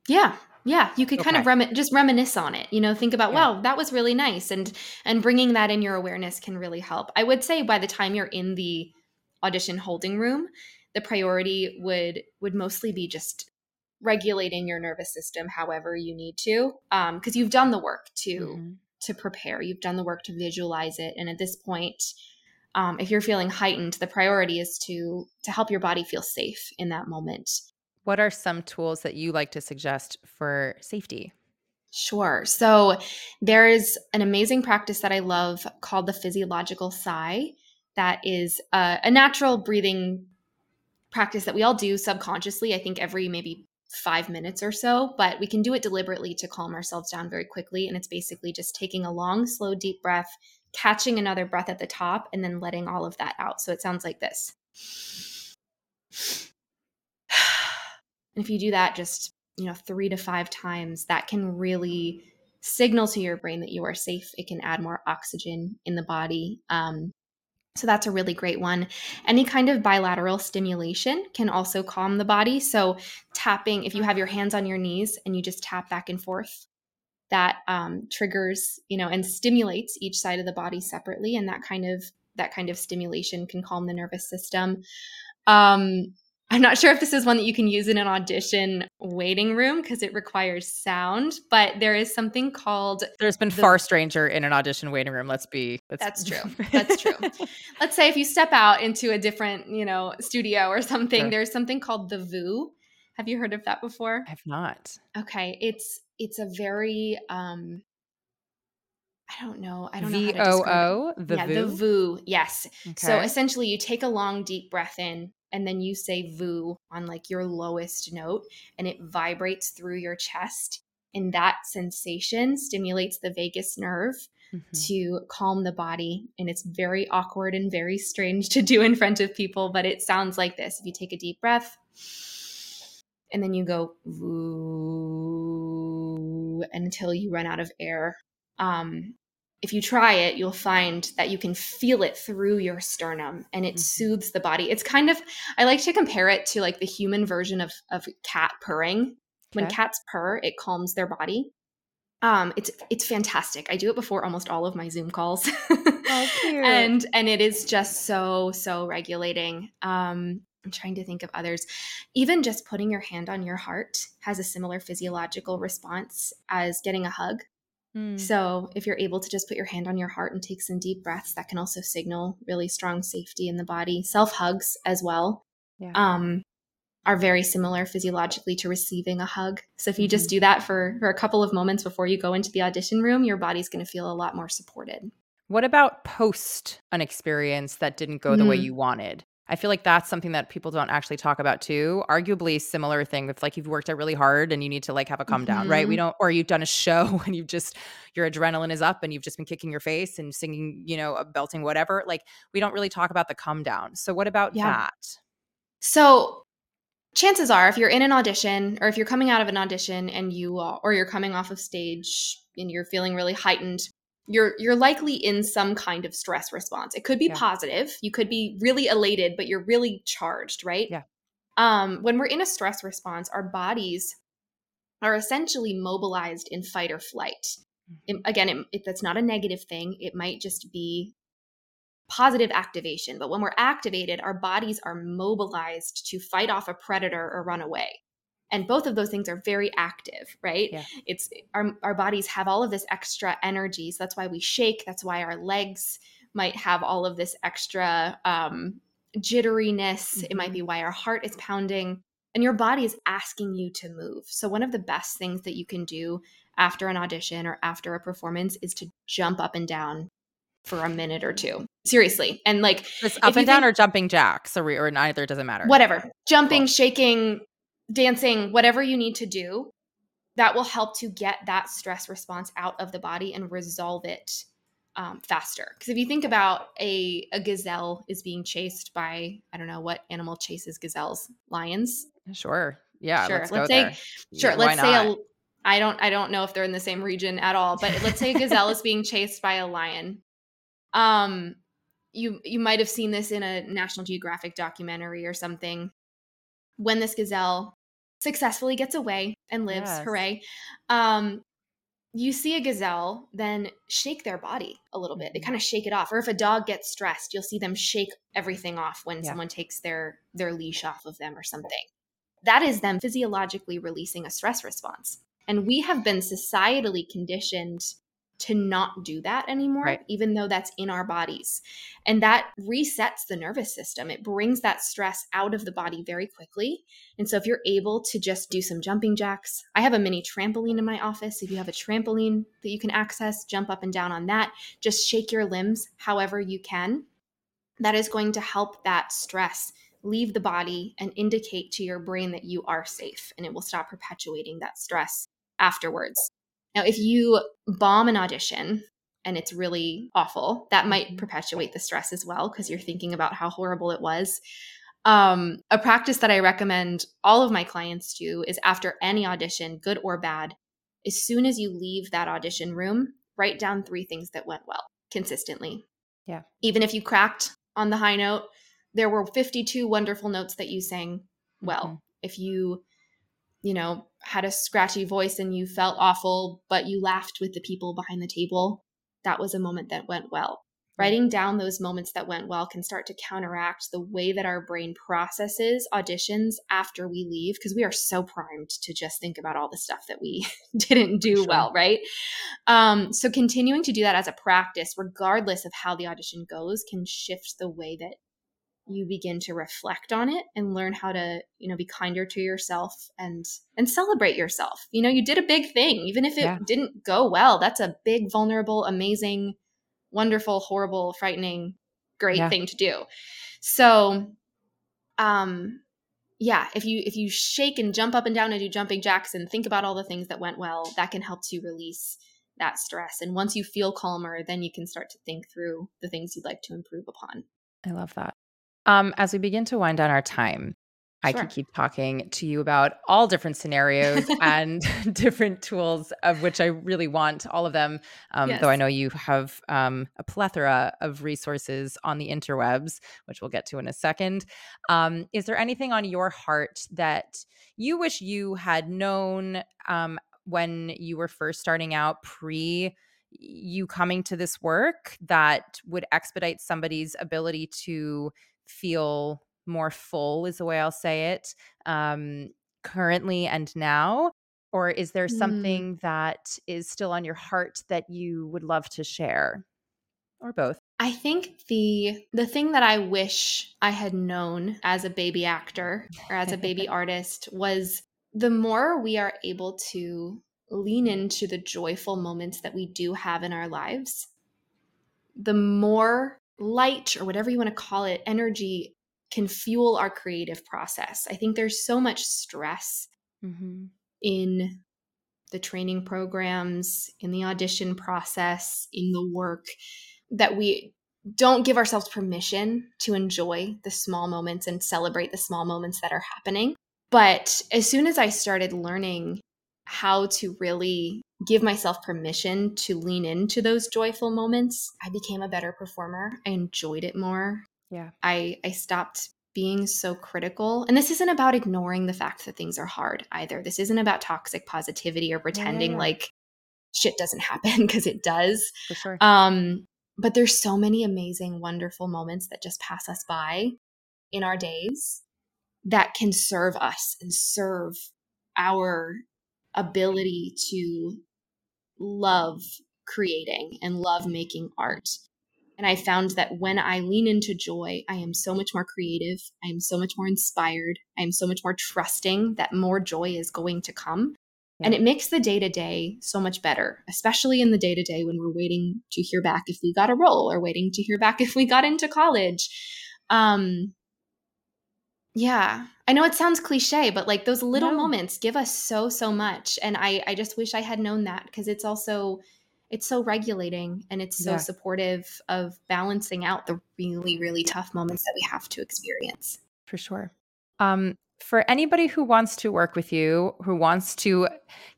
yeah yeah you could kind of rem- just reminisce on it you know think about yeah. wow that was really nice and and bringing that in your awareness can really help i would say by the time you're in the audition holding room the priority would would mostly be just regulating your nervous system however you need to um because you've done the work to mm-hmm. to prepare you've done the work to visualize it and at this point um, if you're feeling heightened the priority is to to help your body feel safe in that moment what are some tools that you like to suggest for safety? Sure. So there is an amazing practice that I love called the physiological sigh. That is a, a natural breathing practice that we all do subconsciously. I think every maybe five minutes or so, but we can do it deliberately to calm ourselves down very quickly. And it's basically just taking a long, slow, deep breath, catching another breath at the top, and then letting all of that out. So it sounds like this. And if you do that just, you know, three to five times, that can really signal to your brain that you are safe. It can add more oxygen in the body. Um, so that's a really great one. Any kind of bilateral stimulation can also calm the body. So tapping, if you have your hands on your knees and you just tap back and forth, that um, triggers, you know, and stimulates each side of the body separately, and that kind of that kind of stimulation can calm the nervous system. Um, I'm not sure if this is one that you can use in an audition waiting room because it requires sound, but there is something called. There's been the, far stranger in an audition waiting room. Let's be. Let's, that's true. That's true. let's say if you step out into a different, you know, studio or something, sure. there's something called the VOO. Have you heard of that before? I've not. Okay, it's it's a very um I don't know. I don't know. V O O. The yeah, VOO? the VOO. Yes. Okay. So essentially, you take a long, deep breath in, and then you say VOO on like your lowest note and it vibrates through your chest. And that sensation stimulates the vagus nerve mm-hmm. to calm the body. And it's very awkward and very strange to do in front of people, but it sounds like this. If you take a deep breath and then you go VOO until you run out of air. Um, if you try it, you'll find that you can feel it through your sternum and it mm-hmm. soothes the body. It's kind of, I like to compare it to like the human version of, of cat purring. Okay. When cats purr, it calms their body. Um, it's it's fantastic. I do it before almost all of my Zoom calls, oh, and and it is just so so regulating. Um, I'm trying to think of others. Even just putting your hand on your heart has a similar physiological response as getting a hug. Mm. So, if you're able to just put your hand on your heart and take some deep breaths, that can also signal really strong safety in the body. Self hugs as well yeah. um, are very similar physiologically to receiving a hug. So, if you mm-hmm. just do that for, for a couple of moments before you go into the audition room, your body's going to feel a lot more supported. What about post an experience that didn't go the mm. way you wanted? I feel like that's something that people don't actually talk about too. Arguably similar thing if like you've worked out really hard and you need to like have a mm-hmm. down, right? We mm-hmm. don't or you've done a show and you've just your adrenaline is up and you've just been kicking your face and singing, you know, belting whatever. Like we don't really talk about the come down. So what about yeah. that? So chances are if you're in an audition or if you're coming out of an audition and you uh, or you're coming off of stage and you're feeling really heightened you're you're likely in some kind of stress response. It could be yeah. positive. You could be really elated, but you're really charged, right? Yeah. Um, when we're in a stress response, our bodies are essentially mobilized in fight or flight. It, mm-hmm. again, it, it, that's not a negative thing. It might just be positive activation. But when we're activated, our bodies are mobilized to fight off a predator or run away and both of those things are very active right yeah. it's our, our bodies have all of this extra energy so that's why we shake that's why our legs might have all of this extra um, jitteriness mm-hmm. it might be mm-hmm. why our heart is pounding and your body is asking you to move so one of the best things that you can do after an audition or after a performance is to jump up and down for a minute or two seriously and like just up and down think, or jumping jacks or, or neither doesn't matter whatever jumping cool. shaking dancing, whatever you need to do, that will help to get that stress response out of the body and resolve it um, faster. Because if you think about a, a gazelle is being chased by, I don't know what animal chases gazelles, lions. Sure. Yeah. Sure. Let's, let's say, there. sure. Yeah, let's say a, I don't, I don't know if they're in the same region at all, but let's say a gazelle is being chased by a lion. Um, you, you might have seen this in a National Geographic documentary or something when this gazelle successfully gets away and lives, yes. hooray. Um, you see a gazelle then shake their body a little bit. They mm-hmm. kind of shake it off. Or if a dog gets stressed, you'll see them shake everything off when yeah. someone takes their their leash off of them or something. That is them physiologically releasing a stress response. And we have been societally conditioned to not do that anymore, right. even though that's in our bodies. And that resets the nervous system. It brings that stress out of the body very quickly. And so, if you're able to just do some jumping jacks, I have a mini trampoline in my office. If you have a trampoline that you can access, jump up and down on that. Just shake your limbs however you can. That is going to help that stress leave the body and indicate to your brain that you are safe, and it will stop perpetuating that stress afterwards. Now, if you bomb an audition and it's really awful, that might mm-hmm. perpetuate the stress as well because you're thinking about how horrible it was. Um, a practice that I recommend all of my clients do is after any audition, good or bad, as soon as you leave that audition room, write down three things that went well consistently. Yeah. Even if you cracked on the high note, there were 52 wonderful notes that you sang well. Mm-hmm. If you you know, had a scratchy voice and you felt awful, but you laughed with the people behind the table, that was a moment that went well. Writing down those moments that went well can start to counteract the way that our brain processes auditions after we leave because we are so primed to just think about all the stuff that we didn't do sure. well, right? Um, so, continuing to do that as a practice, regardless of how the audition goes, can shift the way that you begin to reflect on it and learn how to you know be kinder to yourself and and celebrate yourself. You know you did a big thing. Even if it yeah. didn't go well that's a big vulnerable amazing wonderful horrible frightening great yeah. thing to do. So um yeah if you if you shake and jump up and down and do jumping jacks and think about all the things that went well that can help to release that stress. And once you feel calmer then you can start to think through the things you'd like to improve upon. I love that um, as we begin to wind down our time, Sure. I could keep talking to you about all different scenarios and different tools, of which I really want all of them. Um, yes. Though I know you have um, a plethora of resources on the interwebs, which we'll get to in a second. Um, is there anything on your heart that you wish you had known um, when you were first starting out, pre you coming to this work, that would expedite somebody's ability to feel more full is the way I'll say it um, currently and now? Or is there mm. something mm. that is still on your heart that you would love to share? Or both? I think the the thing that I wish I had known as a baby actor or as a baby artist was the more we are able to lean into the joyful moments that we do have in our lives, the more light or whatever you want to call it, energy can fuel our creative process. I think there's so much stress mm-hmm. in the training programs, in the audition process, in the work that we don't give ourselves permission to enjoy the small moments and celebrate the small moments that are happening. But as soon as I started learning how to really give myself permission to lean into those joyful moments, I became a better performer. I enjoyed it more. Yeah. I I stopped being so critical. And this isn't about ignoring the fact that things are hard either. This isn't about toxic positivity or pretending yeah, yeah, yeah. like shit doesn't happen because it does. For sure. Um but there's so many amazing wonderful moments that just pass us by in our days that can serve us and serve our ability to love creating and love making art. And I found that when I lean into joy, I am so much more creative. I am so much more inspired. I am so much more trusting that more joy is going to come. Yeah. And it makes the day to day so much better, especially in the day to day when we're waiting to hear back if we got a role or waiting to hear back if we got into college. Um, yeah, I know it sounds cliche, but like those little no. moments give us so so much, and I I just wish I had known that because it's also it's so regulating and it's so yeah. supportive of balancing out the really really tough moments that we have to experience. For sure. Um, for anybody who wants to work with you, who wants to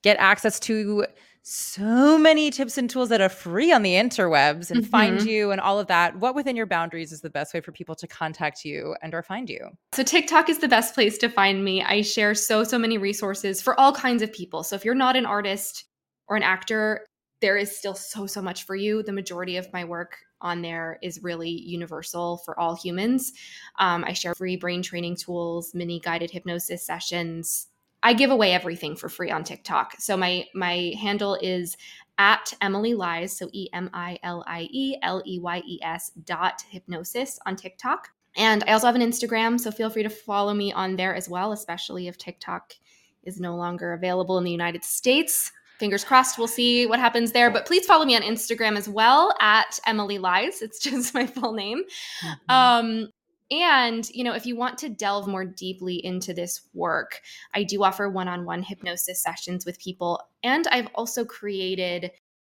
get access to so many tips and tools that are free on the interwebs and mm-hmm. find you and all of that. What within your boundaries is the best way for people to contact you and or find you? So tiktok is the best place to find me. I share so so many resources for all kinds of people. So if you're not an artist or an actor there is still so so much for you. The majority of my work on there is really universal for all humans. Um, i share free brain training tools mini guided hypnosis sessions I give away everything for free on TikTok. So my my handle is at Emilie Leyes, so E M I L I E L E Y E S dot hypnosis on TikTok. And I also have an Instagram, so feel free to follow me on there as well, especially if TikTok is no longer available in the United States. Fingers crossed, we'll see what happens there. But please follow me on Instagram as well at Emilie Leyes. It's just my full name. Mm-hmm. Um, and, you know, if you want to delve more deeply into this work, I do offer one on one hypnosis sessions with people. And I've also created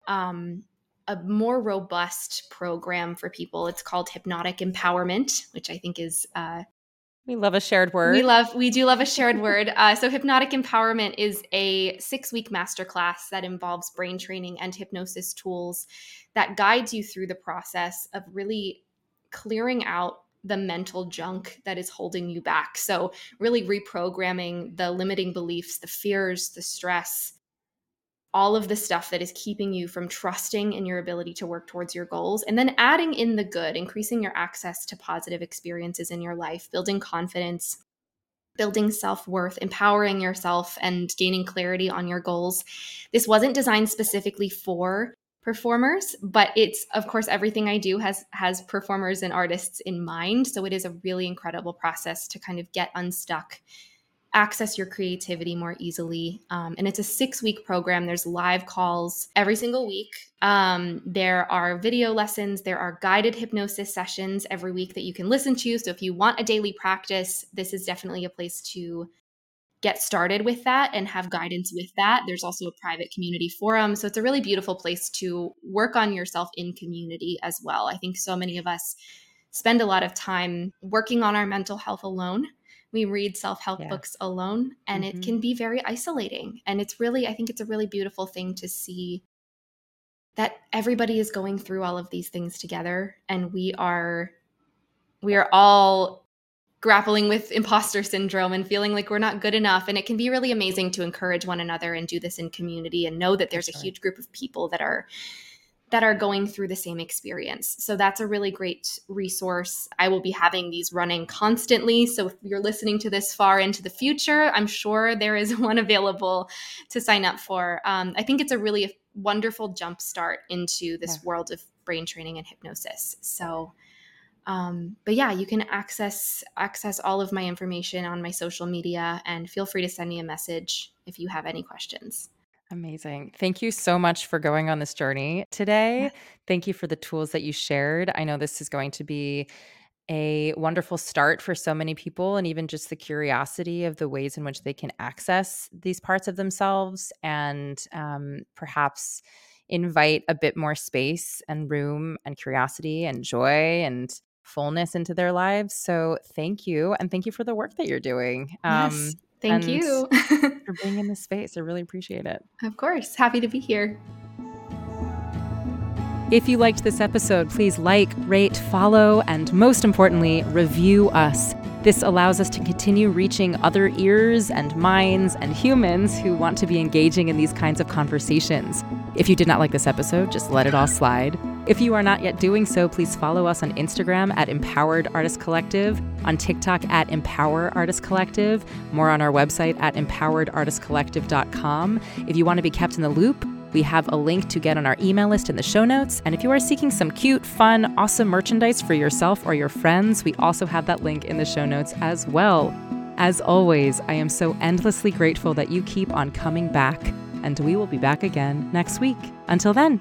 um, a more robust program for people. It's called Hypnotic Empowerment, which I think is. Uh, we love a shared word. We love, we do love a shared word. Uh, so, Hypnotic Empowerment is a six week masterclass that involves brain training and hypnosis tools that guides you through the process of really clearing out the mental junk that is holding you back. So, really reprogramming the limiting beliefs, the fears, the stress, all of the stuff that is keeping you from trusting in your ability to work towards your goals, and then adding in the good, increasing your access to positive experiences in your life, building confidence, building self worth, empowering yourself, and gaining clarity on your goals. This wasn't designed specifically for performers but it's of course everything i do has has performers and artists in mind. So it is a really incredible process to kind of get unstuck access your creativity more easily. Um, and it's a six week program. There's live calls every single week. Um, there are video lessons. There are guided hypnosis sessions every week that you can listen to. So if you want a daily practice this is definitely a place to get started with that and have guidance with that. There's also a private community forum. So it's a really beautiful place to work on yourself in community as well. I think so many of us spend a lot of time working on our mental health alone. We read self help yeah. books alone, and mm-hmm. it can be very isolating. And it's really, I think it's a really beautiful thing to see that everybody is going through all of these things together and we are we are all grappling with imposter syndrome and feeling like we're not good enough. And it can be really amazing to encourage one another and do this in community and know that there's a huge group of people that are that are going through the same experience. So that's a really great resource. I will be having these running constantly. So if you're listening to this far into the future, I'm sure there is one available to sign up for. Um, I think it's a really wonderful jump start into this yeah. world of brain training and hypnosis. So um, but yeah you can access access all of my information on my social media and feel free to send me a message if you have any questions Amazing. Thank you so much for going on this journey today. Thank you for the tools that you shared. I know this is going to be a wonderful start for so many people, and even just the curiosity of the ways in which they can access these parts of themselves and um, perhaps invite a bit more space and room and curiosity and joy and fullness into their lives. So thank you. And thank you for the work that you're doing. Um, yes, thank you for being in this space. I really appreciate it. Of course. Happy to be here. If you liked this episode, please like, rate, follow, and most importantly, review us. This allows us to continue reaching other ears and minds and humans who want to be engaging in these kinds of conversations. If you did not like this episode, just let it all slide. If you are not yet doing so, please follow us on Instagram at Empowered Artist Collective, on TikTok at Empower Artist Collective, more on our website at empoweredartistcollective.com. If you want to be kept in the loop, we have a link to get on our email list in the show notes. And if you are seeking some cute, fun, awesome merchandise for yourself or your friends, we also have that link in the show notes as well. As always, I am so endlessly grateful that you keep on coming back, and we will be back again next week. Until then,